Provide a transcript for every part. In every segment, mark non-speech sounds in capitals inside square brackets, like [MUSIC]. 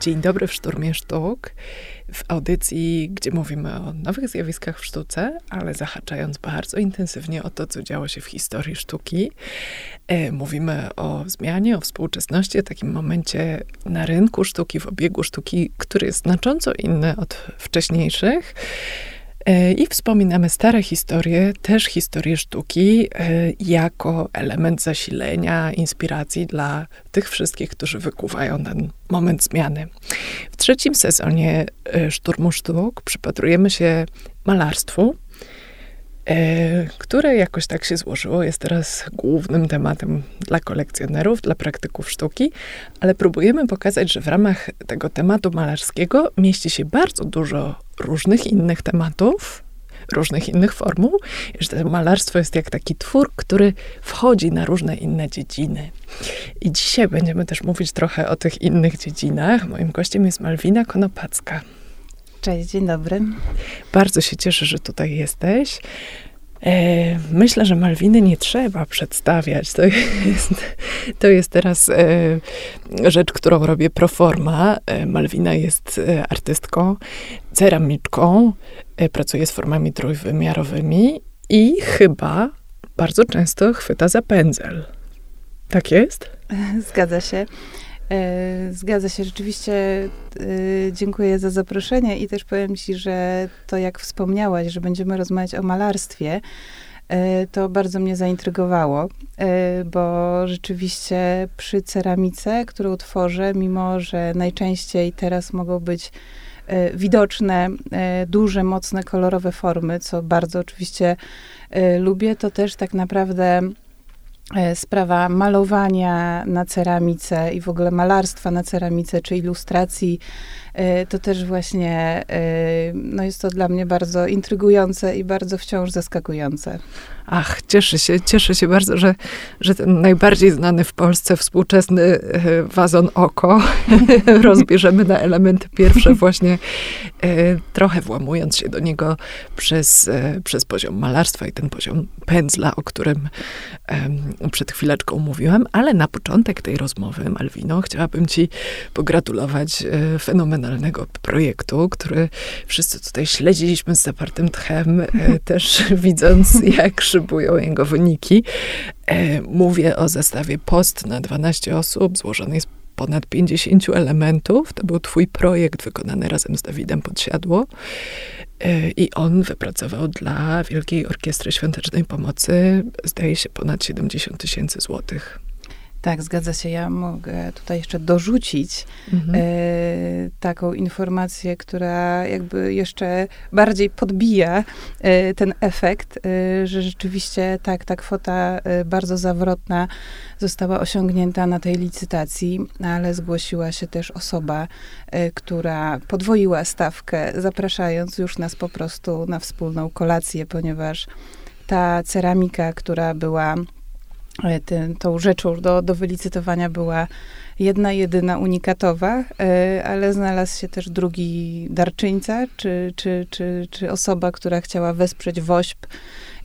Dzień dobry w Szturmie Sztuk. W audycji, gdzie mówimy o nowych zjawiskach w sztuce, ale zahaczając bardzo intensywnie o to, co działo się w historii sztuki. E, mówimy o zmianie, o współczesności, o takim momencie na rynku sztuki, w obiegu sztuki, który jest znacząco inny od wcześniejszych. E, I wspominamy stare historie, też historię sztuki, e, jako element zasilenia, inspiracji dla tych wszystkich, którzy wykuwają ten moment zmiany. W trzecim sezonie e, Szturmu Sztuk przypatrujemy się malarstwu, które jakoś tak się złożyło, jest teraz głównym tematem dla kolekcjonerów, dla praktyków sztuki, ale próbujemy pokazać, że w ramach tego tematu malarskiego mieści się bardzo dużo różnych innych tematów, różnych innych formuł, że malarstwo jest jak taki twór, który wchodzi na różne inne dziedziny. I dzisiaj będziemy też mówić trochę o tych innych dziedzinach. Moim gościem jest Malwina Konopacka. Cześć, dzień dobry. Bardzo się cieszę, że tutaj jesteś. E, myślę, że Malwiny nie trzeba przedstawiać. To jest, to jest teraz e, rzecz, którą robię pro forma. E, Malwina jest artystką, ceramiczką, pracuje z formami trójwymiarowymi i chyba bardzo często chwyta za pędzel. Tak jest? Zgadza się. E, zgadza się, rzeczywiście e, dziękuję za zaproszenie i też powiem ci, że to jak wspomniałaś, że będziemy rozmawiać o malarstwie, e, to bardzo mnie zaintrygowało, bo rzeczywiście przy ceramice, którą tworzę, mimo że najczęściej teraz mogą być widoczne duże, mocne, kolorowe formy, co bardzo oczywiście lubię, to też tak naprawdę sprawa malowania na ceramice i w ogóle malarstwa na ceramice czy ilustracji E, to też właśnie e, no jest to dla mnie bardzo intrygujące i bardzo wciąż zaskakujące. Ach, cieszę się, cieszę się bardzo, że, że ten najbardziej znany w Polsce współczesny e, wazon oko [LAUGHS] rozbierzemy na elementy pierwsze, [LAUGHS] właśnie trochę włamując się do niego przez, przez poziom malarstwa i ten poziom pędzla, o którym przed chwileczką mówiłam, ale na początek tej rozmowy, Malwino, chciałabym ci pogratulować fenomenalnego fenomenalnego projektu, który wszyscy tutaj śledziliśmy z zapartym tchem, e, [LAUGHS] też widząc, jak szybują jego wyniki. E, mówię o zestawie post na 12 osób, złożonej z ponad 50 elementów. To był twój projekt wykonany razem z Dawidem Podsiadło. E, I on wypracował dla Wielkiej Orkiestry Świątecznej Pomocy, zdaje się, ponad 70 tysięcy złotych. Tak, zgadza się. Ja mogę tutaj jeszcze dorzucić mhm. e, taką informację, która jakby jeszcze bardziej podbija e, ten efekt, e, że rzeczywiście tak, ta kwota e, bardzo zawrotna została osiągnięta na tej licytacji, ale zgłosiła się też osoba, e, która podwoiła stawkę, zapraszając już nas po prostu na wspólną kolację, ponieważ ta ceramika, która była E, tym, tą rzeczą do, do wylicytowania była jedna, jedyna unikatowa, e, ale znalazł się też drugi darczyńca, czy, czy, czy, czy osoba, która chciała wesprzeć WOŚP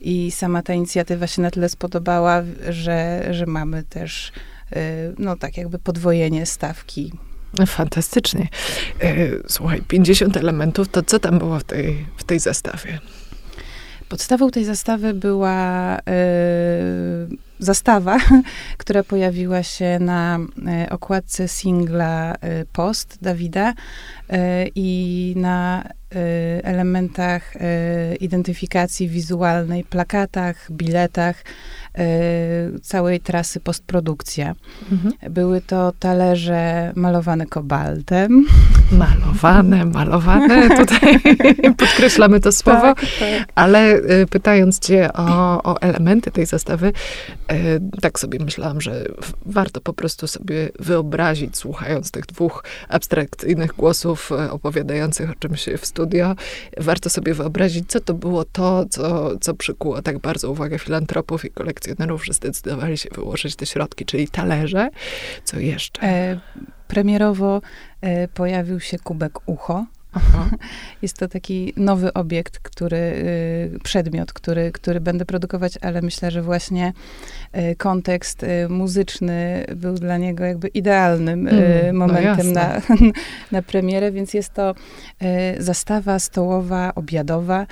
i sama ta inicjatywa się na tyle spodobała, że, że mamy też e, no tak jakby podwojenie stawki Fantastycznie. Słuchaj, 50 elementów, to co tam było w tej, w tej zestawie? Podstawą tej zastawy była zastawa, [LAUGHS] która pojawiła się na e, okładce singla e, Post Dawida e, i na elementach identyfikacji wizualnej, plakatach, biletach całej trasy postprodukcja. Mhm. Były to talerze malowane kobaltem. Malowane, malowane, [LAUGHS] tutaj podkreślamy to słowo, tak, tak. ale pytając cię o, o elementy tej zastawy, E, tak sobie myślałam, że warto po prostu sobie wyobrazić, słuchając tych dwóch abstrakcyjnych głosów opowiadających o czymś w studio, warto sobie wyobrazić, co to było to, co, co przykuło tak bardzo uwagę filantropów i kolekcjonerów, że zdecydowali się wyłożyć te środki, czyli talerze. Co jeszcze? E, premierowo e, pojawił się kubek ucho [LAUGHS] Jest to taki nowy obiekt, który, y, przedmiot, który, który będę produkować, ale myślę, że właśnie y, kontekst y, muzyczny był dla niego jakby idealnym mm, no momentem no na, [LAUGHS] na premierę, więc jest to zastawa stołowa, obiadowa,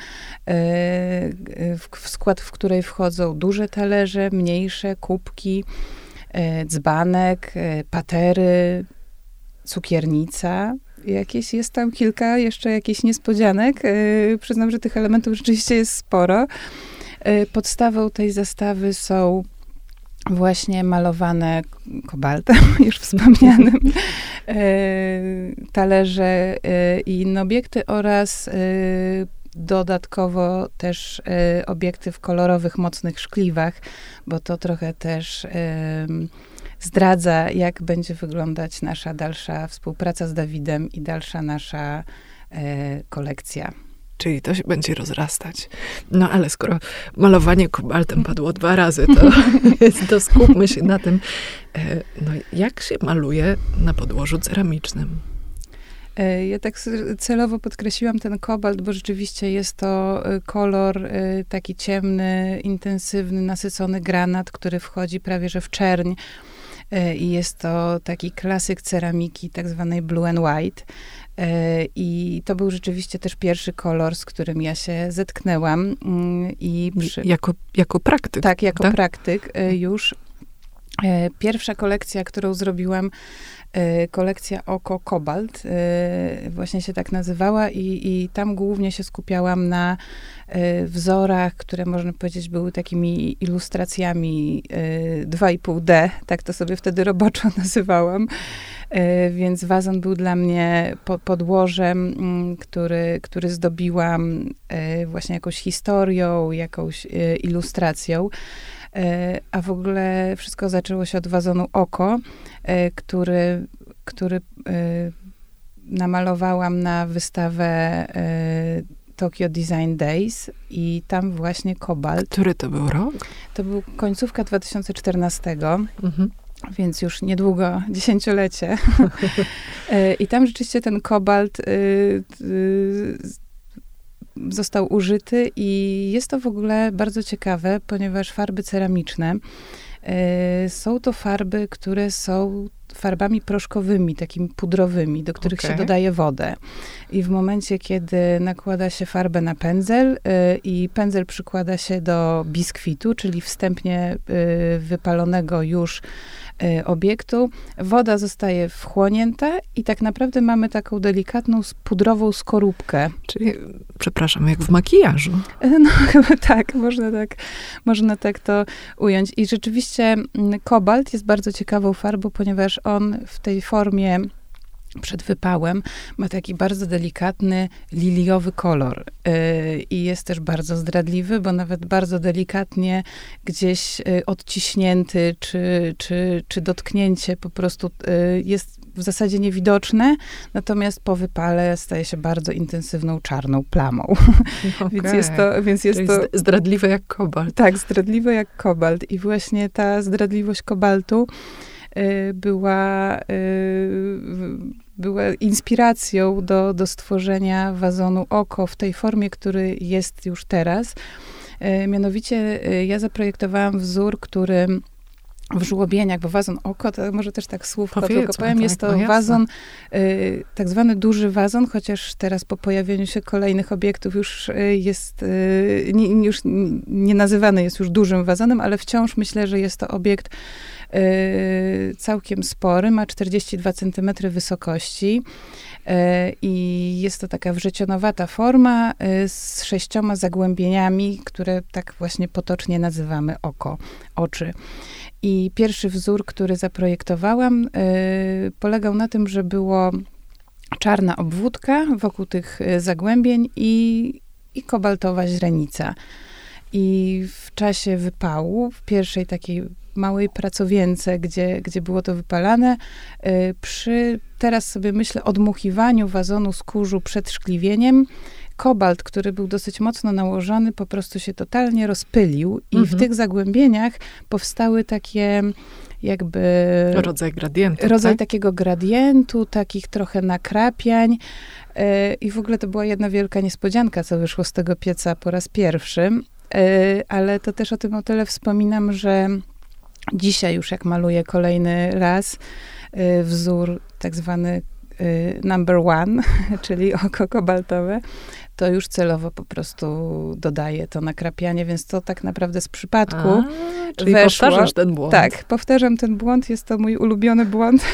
w skład, w której wchodzą duże talerze, mniejsze, kubki, dzbanek, patery, cukiernica, jakieś, jest tam kilka jeszcze jakichś niespodzianek. Yy, przyznam, że tych elementów rzeczywiście jest sporo. Yy, podstawą tej zastawy są właśnie malowane kobaltem, [LAUGHS] już wspomnianym, yy, talerze i inne obiekty oraz dodatkowo też obiekty w kolorowych, mocnych szkliwach, bo to trochę też zdradza, jak będzie wyglądać nasza dalsza współpraca z Dawidem i dalsza nasza e, kolekcja. Czyli to się będzie rozrastać. No ale skoro malowanie kobaltem padło dwa razy, to, [LAUGHS] to skupmy się na tym, e, no, jak się maluje na podłożu ceramicznym. E, ja tak celowo podkreśliłam ten kobalt, bo rzeczywiście jest to kolor taki ciemny, intensywny, nasycony granat, który wchodzi prawie że w czerń. E, i jest to taki klasyk ceramiki, tak zwanej blue and white. E, I to był rzeczywiście też pierwszy kolor, z którym ja się zetknęłam. Mm, I przy... jako, jako praktyk. Tak, jako tak? praktyk e, już. Pierwsza kolekcja, którą zrobiłam, kolekcja Oko Kobalt, właśnie się tak nazywała i, i tam głównie się skupiałam na wzorach, które można powiedzieć były takimi ilustracjami 2,5D, y, tak to sobie wtedy roboczo [LAUGHS] nazywałam. Więc wazon był dla mnie podłożem, mm, który, który zdobiłam właśnie jakąś historią, jakąś ilustracją. A w ogóle wszystko zaczęło się od wazonu Oko, który, który namalowałam na wystawę Tokyo Design Days i tam właśnie kobalt. Który to był rok? To był końcówka 2014. Mhm. Więc już niedługo, [LAUGHS] dziesięciolecie. E, I tam rzeczywiście ten kobalt y, y, został użyty i jest to w ogóle bardzo ciekawe, ponieważ farby ceramiczne y, są to farby, które są farbami proszkowymi, takimi pudrowymi, do których okay. się dodaje wodę. I w momencie, kiedy nakłada się farbę na pędzel y, i pędzel przykłada się do biskwitu, czyli wstępnie y, wypalonego już obiektu, woda zostaje wchłonięta i tak naprawdę mamy taką delikatną, pudrową skorupkę. Czyli, przepraszam, jak w makijażu. [LAUGHS] No chyba tak, można tak, można tak to ująć. I rzeczywiście mm, kobalt jest bardzo ciekawą farbą, ponieważ on w tej formie przed wypałem ma taki bardzo delikatny, liliowy kolor. Yy, I jest też bardzo zdradliwy, bo nawet bardzo delikatnie gdzieś yy, odciśnięty, czy, czy, czy dotknięcie po prostu yy, jest w zasadzie niewidoczne, natomiast po wypale staje się bardzo intensywną, czarną plamą. [LAUGHS] Okay. więc jest to... Więc jest to zdradliwe jak kobalt. Tak, zdradliwe jak kobalt. I właśnie ta zdradliwość kobaltu była, y, była inspiracją do, do stworzenia wazonu Oko w tej formie, który jest już teraz. Y, mianowicie ja zaprojektowałam wzór, który w żłobieniach, bo wazon oko, to może też tak słówko tylko powiem, tak, jest to no wazon, y, tak zwany duży wazon, chociaż teraz po pojawieniu się kolejnych obiektów już y, jest, y, nie, już nie nazywany jest już dużym wazonem, ale wciąż myślę, że jest to obiekt y, całkiem spory, ma 42 cm wysokości y, i jest to taka wrzecionowata forma y, z sześcioma zagłębieniami, które tak właśnie potocznie nazywamy oko, oczy. I pierwszy wzór, który zaprojektowałam, y, polegał na tym, że było czarna obwódka wokół tych y, zagłębień i, i kobaltowa źrenica. I w czasie wypału, w pierwszej takiej małej pracowience, gdzie, gdzie było to wypalane, y, przy, teraz sobie myślę, odmuchiwaniu wazonu z kurzu przed szkliwieniem, kobalt, który był dosyć mocno nałożony, po prostu się totalnie rozpylił i mhm. w tych zagłębieniach powstały takie jakby... Rodzaj gradientu, Rodzaj tak? takiego gradientu, takich trochę nakrapiań. E, I w ogóle to była jedna wielka niespodzianka, co wyszło z tego pieca po raz pierwszy. E, ale to też o tym o tyle wspominam, że dzisiaj już jak maluję kolejny raz e, wzór tak zwany number one, [LAUGHS] czyli oko kobaltowe, to już celowo po prostu dodaję to nakrapianie, więc to tak naprawdę z przypadku A, czyli weszło. powtarzasz ten błąd. Tak, powtarzam ten błąd, jest to mój ulubiony błąd,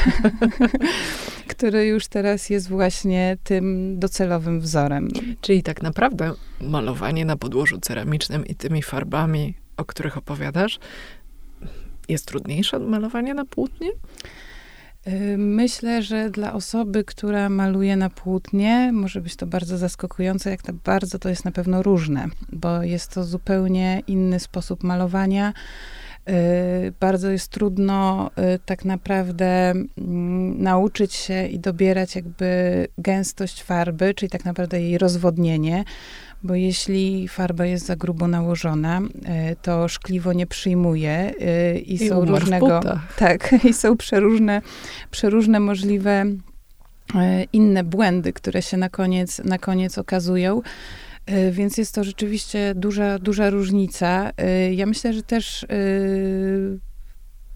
[LAUGHS] który już teraz jest właśnie tym docelowym wzorem. Czyli tak naprawdę malowanie na podłożu ceramicznym i tymi farbami, o których opowiadasz, jest trudniejsze od malowania na płótnie? Y, myślę, że dla osoby, która maluje na płótnie, może być to bardzo zaskakujące, jak to bardzo to jest na pewno różne, bo jest to zupełnie inny sposób malowania. Y, bardzo jest trudno y, tak naprawdę mm, nauczyć się i dobierać jakby gęstość farby, czyli tak naprawdę jej rozwodnienie bo jeśli farba jest za grubo nałożona, e, to szkliwo nie przyjmuje e, i, I są różnego. Tak, [LAUGHS] i są przeróżne, przeróżne możliwe e, inne błędy, które się na koniec, na koniec okazują. Więc jest to rzeczywiście duża, duża różnica. Ja myślę, że też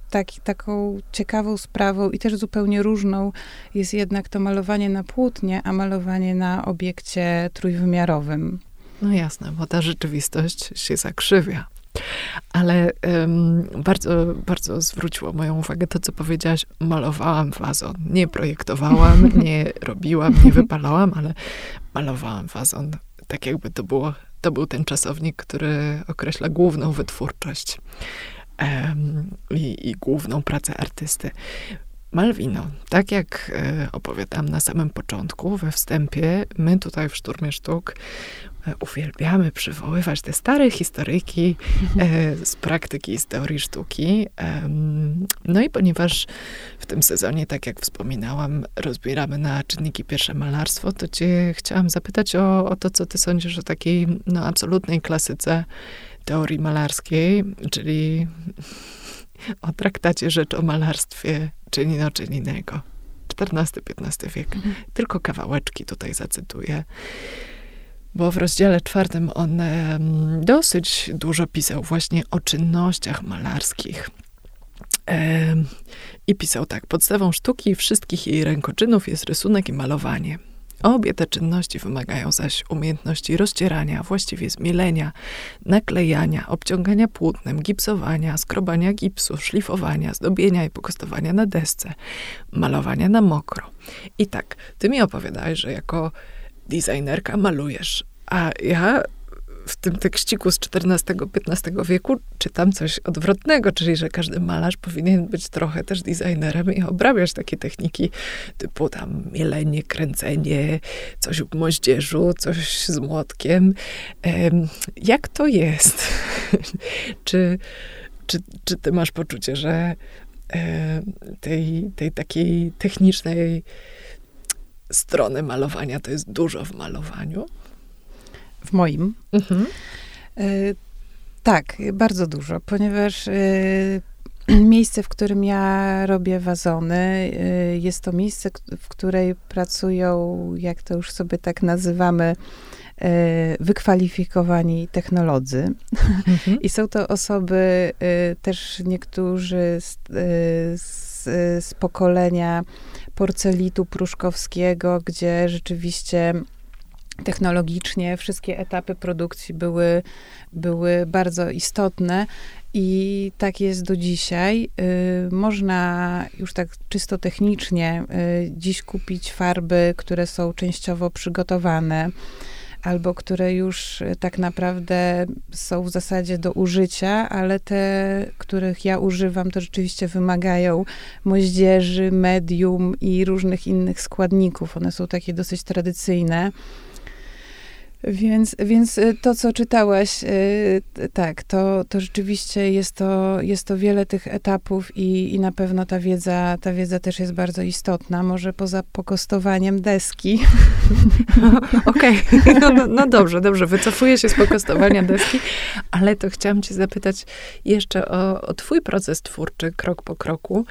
tak, taką ciekawą sprawą i też zupełnie różną jest jednak to malowanie na płótnie, a malowanie na obiekcie trójwymiarowym. No jasne, bo ta rzeczywistość się zakrzywia. Ale bardzo, bardzo zwróciło moją uwagę to, co powiedziałaś. Malowałam wazon. Nie projektowałam, [LAUGHS] nie robiłam, nie wypalałam, ale malowałam wazon. Tak jakby to było, to był ten czasownik, który określa główną wytwórczość i, i główną pracę artysty. Malwino, tak jak e, opowiadałam na samym początku, we wstępie, my tutaj w Szturmie Sztuk e, uwielbiamy przywoływać te stare historyki e, [LAUGHS] z praktyki i z teorii sztuki. No i ponieważ w tym sezonie, tak jak wspominałam, rozbieramy na czynniki pierwsze malarstwo, to cię chciałam zapytać o, o to, co ty sądzisz o takiej no, absolutnej klasyce teorii malarskiej, czyli o traktacie rzecz o malarstwie czynino czyninego. XIV-XV wiek. Mhm. Tylko kawałeczki tutaj zacytuję. Bo w rozdziale czwartym on dosyć dużo pisał właśnie o czynnościach malarskich. I pisał tak: Podstawą sztuki wszystkich jej rękoczynów jest rysunek i malowanie. Obie te czynności wymagają zaś umiejętności rozcierania, właściwie zmielenia, naklejania, obciągania płótnem, gipsowania, skrobania gipsu, szlifowania, zdobienia i pokostowania na desce, malowania na mokro. I tak, ty mi opowiadałeś, że jako designerka malujesz, a ja w tym tekściku z XIV-XV wieku czytam coś odwrotnego, czyli że każdy malarz powinien być trochę też designerem i obrabiać takie techniki typu tam mielenie, kręcenie, coś w moździerzu, coś z młotkiem. Jak to jest? [LAUGHS] czy, czy, czy ty masz poczucie, że tej, tej takiej technicznej strony malowania to jest dużo w malowaniu? W moim. Mhm. Y, tak, bardzo dużo, ponieważ y, miejsce, w którym ja robię wazony, y, jest to miejsce, w której pracują, jak to już sobie tak nazywamy, wykwalifikowani technolodzy. Mhm. [LAUGHS] I są to osoby, też niektórzy z, z, z pokolenia porcelitu pruszkowskiego, gdzie rzeczywiście technologicznie wszystkie etapy produkcji były, były bardzo istotne i tak jest do dzisiaj. Y, można już tak czysto technicznie y, dziś kupić farby, które są częściowo przygotowane albo które już y, tak naprawdę są w zasadzie do użycia, ale te, których ja używam, to rzeczywiście wymagają moździerzy, medium i różnych innych składników. One są takie dosyć tradycyjne. Więc, więc y, to, co czytałaś, y, tak, to, to rzeczywiście jest to, jest to wiele tych etapów i, i na pewno ta wiedza, ta wiedza też jest bardzo istotna. Może poza pokostowaniem deski. [LAUGHS] Okej, okay. no, no, no, dobrze, dobrze, wycofuję się z pokostowania deski, ale to chciałam cię zapytać jeszcze o, o twój proces twórczy, krok po kroku.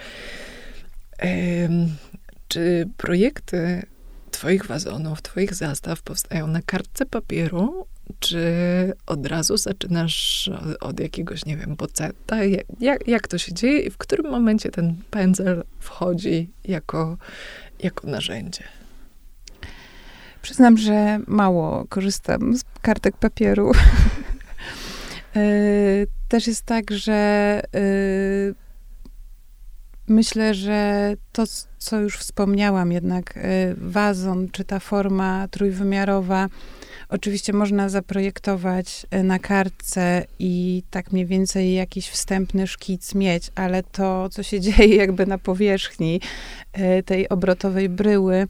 czy projekty Twoich wazonów, Twoich zastaw powstają na kartce papieru, czy od razu zaczynasz od jakiegoś, nie wiem, boceta? Jak, jak to się dzieje i w którym momencie ten pędzel wchodzi jako, jako narzędzie? Przyznam, że mało korzystam z kartek papieru. [LAUGHS] E, też jest tak, że e, myślę, że to, co już wspomniałam, jednak y, wazon, czy ta forma trójwymiarowa, oczywiście można zaprojektować y, na kartce i tak mniej więcej jakiś wstępny szkic mieć, ale to, co się [LAUGHS] dzieje jakby na powierzchni y, tej obrotowej bryły,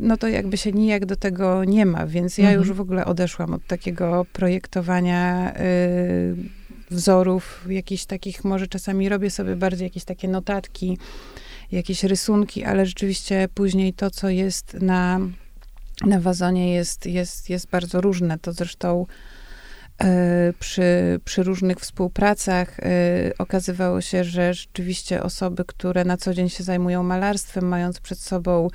no to jakby się nijak do tego nie ma, więc ja mhm. już w ogóle odeszłam od takiego projektowania wzorów, jakichś takich, może czasami robię sobie bardziej jakieś takie notatki, jakieś rysunki, ale rzeczywiście później to, co jest na, na wazonie jest, jest, jest bardzo różne. To zresztą e, przy, przy różnych współpracach e, okazywało się, że rzeczywiście osoby, które na co dzień się zajmują malarstwem, mając przed sobą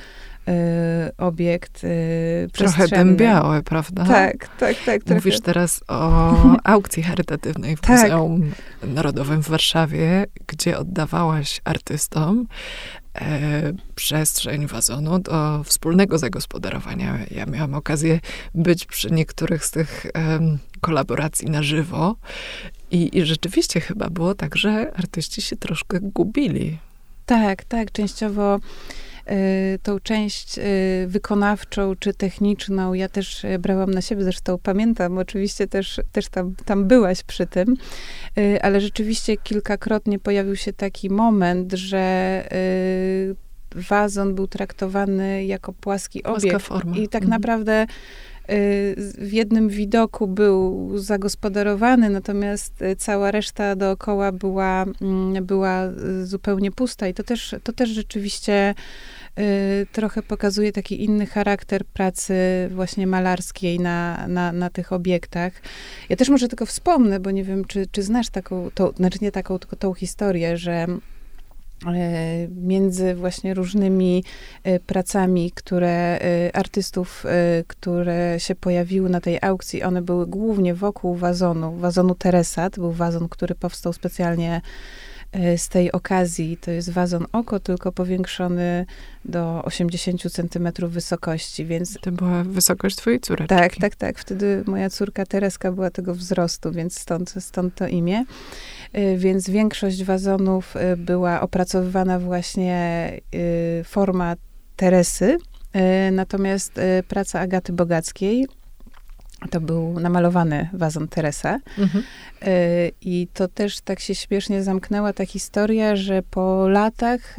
obiekt y, Trochę dębiałe, prawda? Tak, tak, tak. Mówisz trochę. teraz o [LAUGHS] aukcji charytatywnej w tak. Muzeum Narodowym w Warszawie, gdzie oddawałaś artystom e, przestrzeń wazonu do wspólnego zagospodarowania. Ja miałam okazję być przy niektórych z tych e, kolaboracji na żywo i, i rzeczywiście chyba było tak, że artyści się troszkę gubili. Tak, tak, częściowo Y, tą część y, wykonawczą czy techniczną ja też y, brałam na siebie, zresztą pamiętam, oczywiście też, też tam, tam byłaś przy tym, ale rzeczywiście kilkakrotnie pojawił się taki moment, że wazon był traktowany jako płaski obiekt. Forma. I tak mhm. naprawdę w jednym widoku był zagospodarowany, natomiast cała reszta dookoła była, mm, była zupełnie pusta. I to też, to też rzeczywiście y, trochę pokazuje taki inny charakter pracy właśnie malarskiej na, na, na tych obiektach. Ja też może tylko wspomnę, bo nie wiem, czy, czy znasz taką, to, znaczy nie taką, tylko tą historię, że między właśnie różnymi e, pracami, które e, artystów, które się pojawiły na tej aukcji, one były głównie wokół wazonu, wazonu Teresa. To był wazon, który powstał specjalnie z tej okazji. To jest wazon oko, tylko powiększony do 80 centymetrów wysokości, więc... To była wysokość twojej córeczki. Tak, tak, tak. Wtedy moja córka Tereska była tego wzrostu, więc stąd, stąd to imię. Y, więc większość wazonów y, była opracowywana właśnie y, forma Teresy, natomiast praca Agaty Bogackiej to był namalowany wazon Teresa. Mhm. I to też tak się śmiesznie zamknęła ta historia, że po latach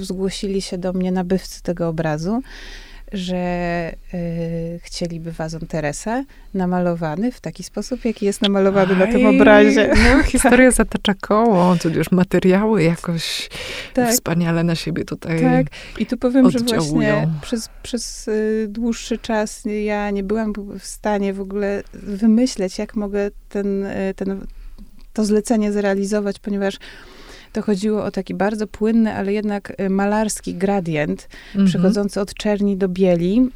zgłosili się do mnie nabywcy tego obrazu że y, chcieliby wazon Teresa namalowany w taki sposób, jaki jest namalowany Aj, na tym obrazie. No, [LAUGHS] historia zatacza koło, tu już materiały jakoś tak. wspaniale na siebie tutaj Tak, i tu powiem, oddziałują. że właśnie przez, przez y, dłuższy czas ja nie byłam w stanie w ogóle wymyśleć, jak mogę ten, y, ten, to zlecenie zrealizować, ponieważ to chodziło o taki bardzo płynny, ale jednak y, malarski gradient, mhm. przechodzący od czerni do bieli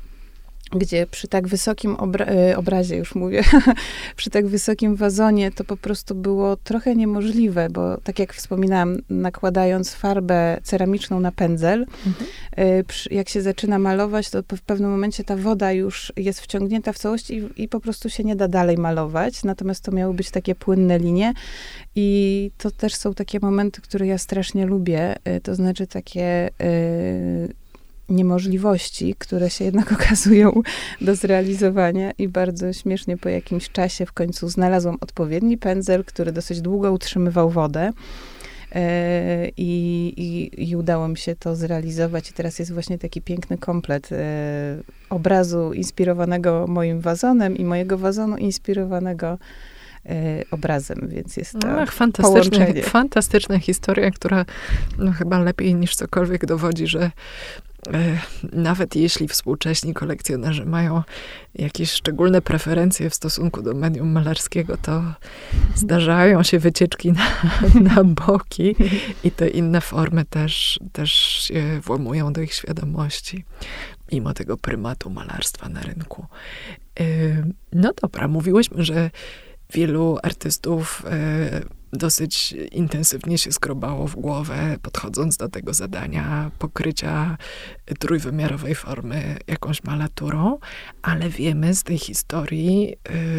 gdzie przy tak wysokim obra y, obrazie, już mówię, [LAUGHS] przy tak wysokim wazonie to po prostu było trochę niemożliwe, bo tak jak wspominałam, nakładając farbę ceramiczną na pędzel, mhm. Y, jak się zaczyna malować, to w pewnym momencie ta woda już jest wciągnięta w całość i, i po prostu się nie da dalej malować. Natomiast to miały być takie płynne linie i to też są takie momenty, które ja strasznie lubię, y, to znaczy takie niemożliwości, które się jednak [LAUGHS] okazują do zrealizowania i bardzo śmiesznie po jakimś czasie w końcu znalazłam odpowiedni pędzel, który dosyć długo utrzymywał wodę. e, i, i, i udało mi się to zrealizować. I teraz jest właśnie taki piękny komplet e, obrazu inspirowanego moim wazonem i mojego wazonu inspirowanego e, obrazem, więc jest to Ach, fantastyczna, fantastyczna historia, która no, chyba lepiej niż cokolwiek dowodzi, że nawet jeśli współcześni kolekcjonerzy mają jakieś szczególne preferencje w stosunku do medium malarskiego, to zdarzają się wycieczki na, [LAUGHS] na boki i te inne formy też, też się włamują do ich świadomości, mimo tego prymatu malarstwa na rynku. E, no dobra, mówiłyśmy, że wielu artystów e, dosyć intensywnie się skrobało w głowę, podchodząc do tego zadania pokrycia trójwymiarowej formy jakąś malaturą, ale wiemy z tej historii,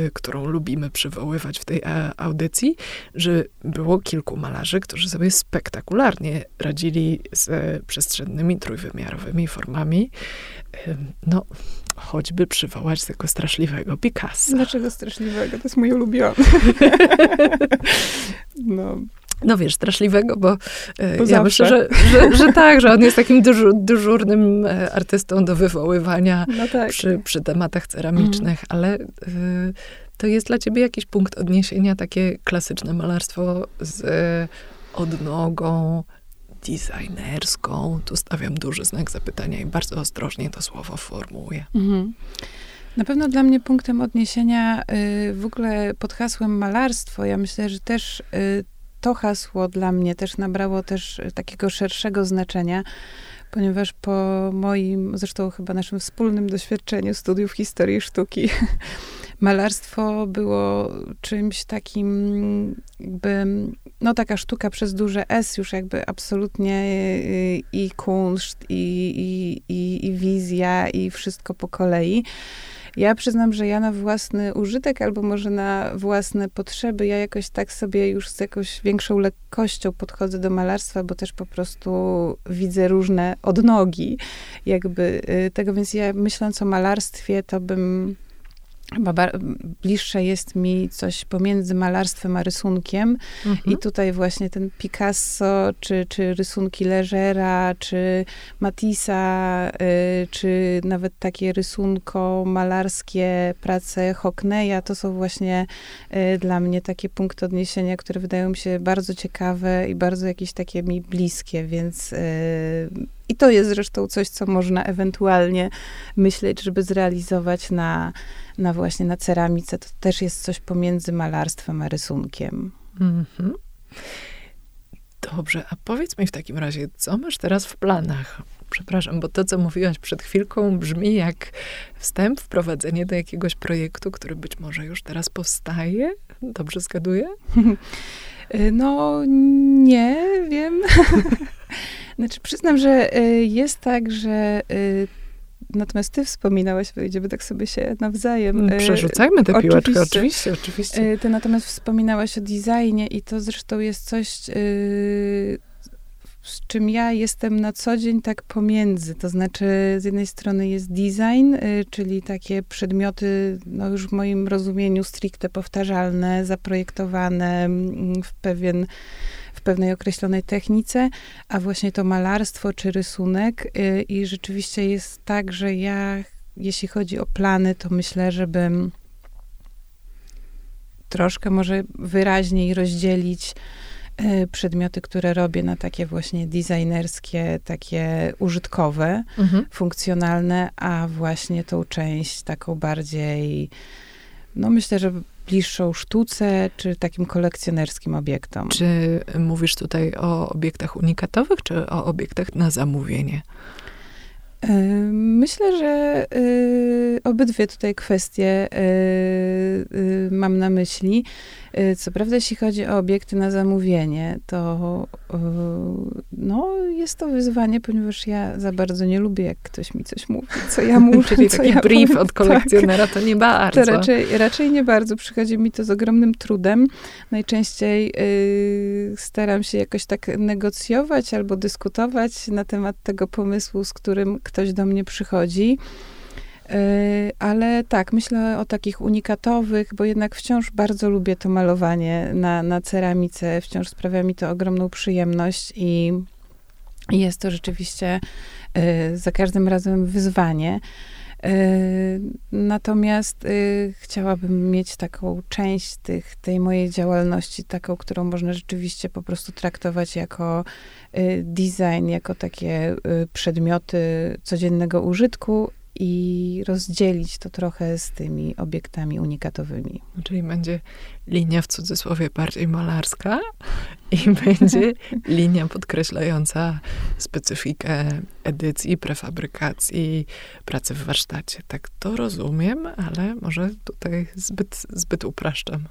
y, którą lubimy przywoływać w tej audycji, że było kilku malarzy, którzy sobie spektakularnie radzili z przestrzennymi trójwymiarowymi formami. Y, no, choćby przywołać tego straszliwego Picasso. Dlaczego straszliwego? To jest mój ulubiony. [LAUGHS] no. No wiesz, straszliwego, bo, e, bo ja myślę, że, że, że, tak, że on jest takim dyżur, dyżurnym e, artystą do wywoływania no tak. przy, przy tematach ceramicznych, mm. ale y, to jest dla ciebie jakiś punkt odniesienia, takie klasyczne malarstwo z odnogą, designerską. Tu stawiam duży znak zapytania i bardzo ostrożnie to słowo formułuję. Mhm. Na pewno dla mnie punktem odniesienia y, w ogóle pod hasłem malarstwo, ja myślę, że też y, to hasło dla mnie też nabrało też takiego szerszego znaczenia, ponieważ po moim, zresztą chyba naszym wspólnym doświadczeniu studiów historii sztuki, [LAUGHS] malarstwo było czymś takim, jakby, no taka sztuka przez duże S, już jakby absolutnie i, kunszt, i, i, i, i wizja, i wszystko po kolei. Ja przyznam, że ja na własny użytek, albo może na własne potrzeby, ja jakoś tak sobie już z jakąś większą lekkością podchodzę do malarstwa, bo też po prostu widzę różne odnogi jakby y, tego, więc ja myśląc o malarstwie, to bym Chyba bliższe jest mi coś pomiędzy malarstwem a rysunkiem. Mhm. I tutaj właśnie ten Picasso, czy, czy rysunki Legera, czy Matissa, y, czy nawet takie rysunko-malarskie prace Hockneya, to są właśnie y, dla mnie takie punkty odniesienia, które wydają mi się bardzo ciekawe i bardzo jakieś takie mi bliskie, więc y, i to jest zresztą coś, co można ewentualnie myśleć, żeby zrealizować na, na właśnie na ceramice. To też jest coś pomiędzy malarstwem a rysunkiem. Mm-hmm. Dobrze, a powiedz mi w takim razie, co masz teraz w planach? Przepraszam, bo to, co mówiłaś przed chwilką, brzmi jak wstęp, wprowadzenie do jakiegoś projektu, który być może już teraz powstaje. Dobrze zgaduję? [LAUGHS] No, nie wiem. [LAUGHS] Znaczy, przyznam, że y, jest tak, że y, Natomiast ty wspominałaś, będziemy tak sobie się nawzajem... Mm, y, przerzucajmy tę piłeczkę, oczywiście, oczywiście. Ty natomiast wspominałaś o designie i to zresztą jest coś, z czym ja jestem na co dzień tak pomiędzy. To znaczy, z jednej strony jest design, czyli takie przedmioty, no już w moim rozumieniu stricte powtarzalne, zaprojektowane mm, w pewien pewnej określonej technice, a właśnie to malarstwo czy rysunek. Y, I rzeczywiście jest tak, że ja, jeśli chodzi o plany, to myślę, żebym troszkę może wyraźniej rozdzielić y, przedmioty, które robię na takie właśnie designerskie, takie użytkowe, mhm. funkcjonalne, a właśnie tą część taką bardziej, no myślę, że bliższą sztuce, czy takim kolekcjonerskim obiektom. Czy mówisz tutaj o obiektach unikatowych, czy o obiektach na zamówienie? Myślę, że y, obydwie tutaj kwestie y, mam na myśli. Co prawda, jeśli chodzi o obiekty na zamówienie, to no, jest to wyzwanie, ponieważ ja za bardzo nie lubię, jak ktoś mi coś mówi, co ja [LAUGHS] muszę. Czyli taki ja brief mówię. od kolekcjonera tak. to nie bardzo. To raczej, raczej nie bardzo. Przychodzi mi to z ogromnym trudem. Najczęściej staram się jakoś tak negocjować albo dyskutować na temat tego pomysłu, z którym ktoś do mnie przychodzi. Ale tak, myślę o takich unikatowych, bo jednak wciąż bardzo lubię to malowanie na, na ceramice, wciąż sprawia mi to ogromną przyjemność i jest to rzeczywiście za każdym razem wyzwanie. Natomiast y, chciałabym mieć taką część tych, tej mojej działalności, taką, którą można rzeczywiście po prostu traktować jako y, design, jako takie y, przedmioty codziennego użytku, i rozdzielić to trochę z tymi obiektami unikatowymi. Czyli będzie linia w cudzysłowie bardziej malarska i [LAUGHS] będzie linia podkreślająca specyfikę edycji, prefabrykacji, pracy w warsztacie. Tak to rozumiem, ale może tutaj zbyt, zbyt upraszczam.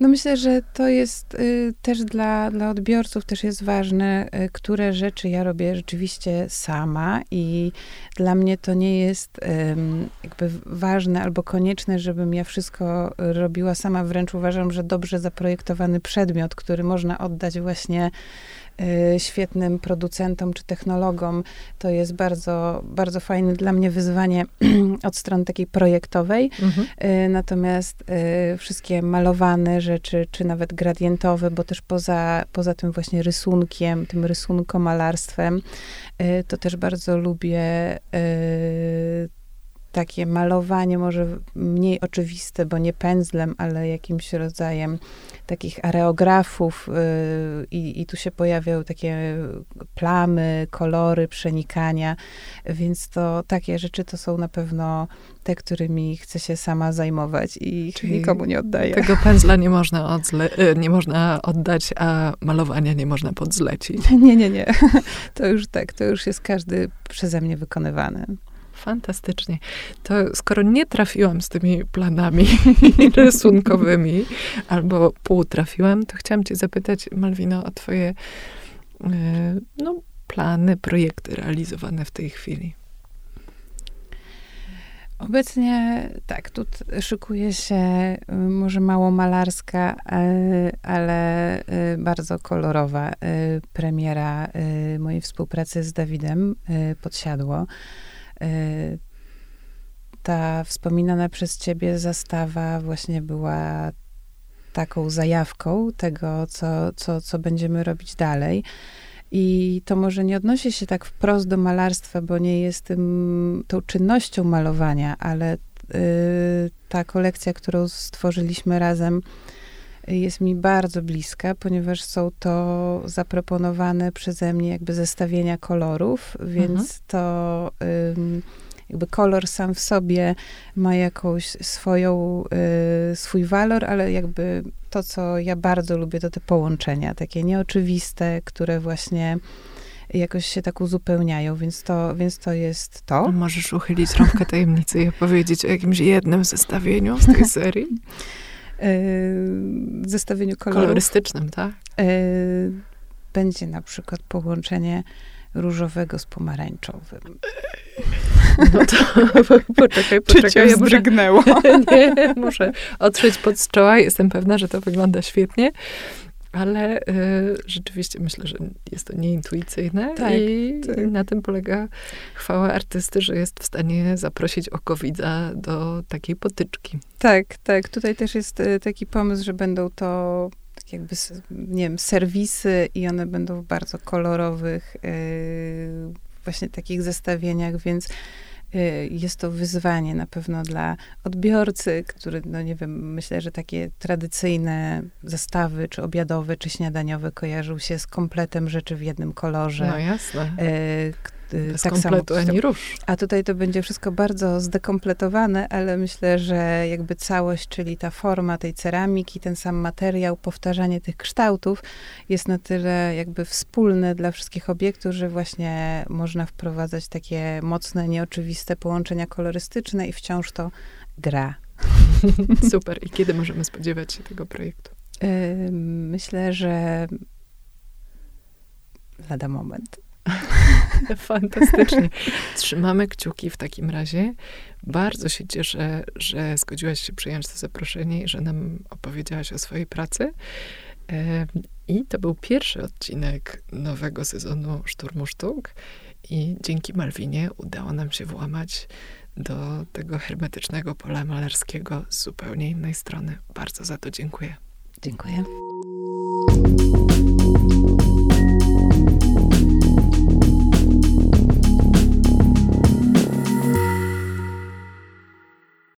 No myślę, że to jest y, też dla, dla odbiorców też jest ważne, y, które rzeczy ja robię rzeczywiście sama i dla mnie to nie jest y, jakby ważne albo konieczne, żebym ja wszystko robiła sama. Wręcz uważam, że dobrze zaprojektowany przedmiot, który można oddać właśnie świetnym producentom czy technologom. To jest bardzo, bardzo fajne dla mnie wyzwanie [CLEARS THROAT] od strony takiej projektowej. Mhm. Y, natomiast y, wszystkie malowane rzeczy, czy nawet gradientowe, bo też poza, poza tym właśnie rysunkiem, tym rysunkomalarstwem, to też bardzo lubię takie malowanie może mniej oczywiste, bo nie pędzlem, ale jakimś rodzajem takich areografów yy, i, tu się pojawiają takie plamy, kolory, przenikania, więc to takie rzeczy to są na pewno te, którymi chcę się sama zajmować i Czyli nikomu nie oddaję. Tego [LAUGHS] pędzla nie można, odzle- y, nie można oddać, a malowania nie można podzlecić. [LAUGHS] Nie, nie, nie. [LAUGHS] To już tak, to już jest każdy przeze mnie wykonywany. Fantastycznie. To skoro nie trafiłam z tymi planami [LAUGHS] rysunkowymi, albo pół trafiłam, to chciałam cię zapytać, Malwino, o twoje e, no, plany, projekty realizowane w tej chwili. Obecnie tak, tu szykuje się y, może mało malarska, ale y, bardzo kolorowa y, premiera mojej współpracy z Dawidem Podsiadło. Y, ta wspominana przez ciebie zastawa właśnie była taką zajawką tego, co, co, co będziemy robić dalej. I to może nie odnosi się tak wprost do malarstwa, bo nie jest tym, tą czynnością malowania, ale y, ta kolekcja, którą stworzyliśmy razem, jest mi bardzo bliska, ponieważ są to zaproponowane przeze mnie jakby zestawienia kolorów, więc mhm. to jakby kolor sam w sobie ma jakąś swoją, y, swój walor, ale jakby to, co ja bardzo lubię, to te połączenia, takie nieoczywiste, które właśnie jakoś się tak uzupełniają, więc to, więc to jest to. Możesz uchylić rąbkę tajemnicy i opowiedzieć o jakimś jednym zestawieniu z tej [LAUGHS] serii? W zestawieniu kolorów. Kolorystycznym, tak? E, będzie na przykład połączenie różowego z pomarańczowym. No to [LAUGHS] poczekaj, poczekaj. Czy ja muszę, [LAUGHS] nie, muszę otrzeć pod czoła. Jestem pewna, że to wygląda świetnie ale y, rzeczywiście myślę, że jest to nieintuicyjne tak, i tak. na tym polega chwała artysty, że jest w stanie zaprosić oko widza do takiej potyczki. Tak, tak. Tutaj też jest y, taki pomysł, że będą to tak jakby, nie wiem, serwisy i one będą w bardzo kolorowych y, właśnie takich zestawieniach, więc jest to wyzwanie na pewno dla odbiorcy, który, no nie wiem, myślę, że takie tradycyjne zestawy, czy obiadowe, czy śniadaniowe kojarzą się z kompletem rzeczy w jednym kolorze. No jasne. Y, Bez tak kompletu samo. ani rusz. A tutaj to będzie wszystko bardzo zdekompletowane, ale myślę, że jakby całość, czyli ta forma tej ceramiki, ten sam materiał, powtarzanie tych kształtów jest na tyle jakby wspólne dla wszystkich obiektów, że właśnie można wprowadzać takie mocne, nieoczywiste połączenia kolorystyczne i wciąż to gra. [LAUGHS] Super. I kiedy możemy spodziewać się tego projektu? Myślę, że lada moment. [LAUGHS] Fantastycznie. Trzymamy kciuki w takim razie. Bardzo się cieszę, że zgodziłaś się przyjąć to zaproszenie i że nam opowiedziałaś o swojej pracy. I to był pierwszy odcinek nowego sezonu Szturmu Sztuk. I dzięki Malwinie udało nam się włamać do tego hermetycznego pola malarskiego z zupełnie innej strony. Bardzo za to dziękuję. Dziękuję.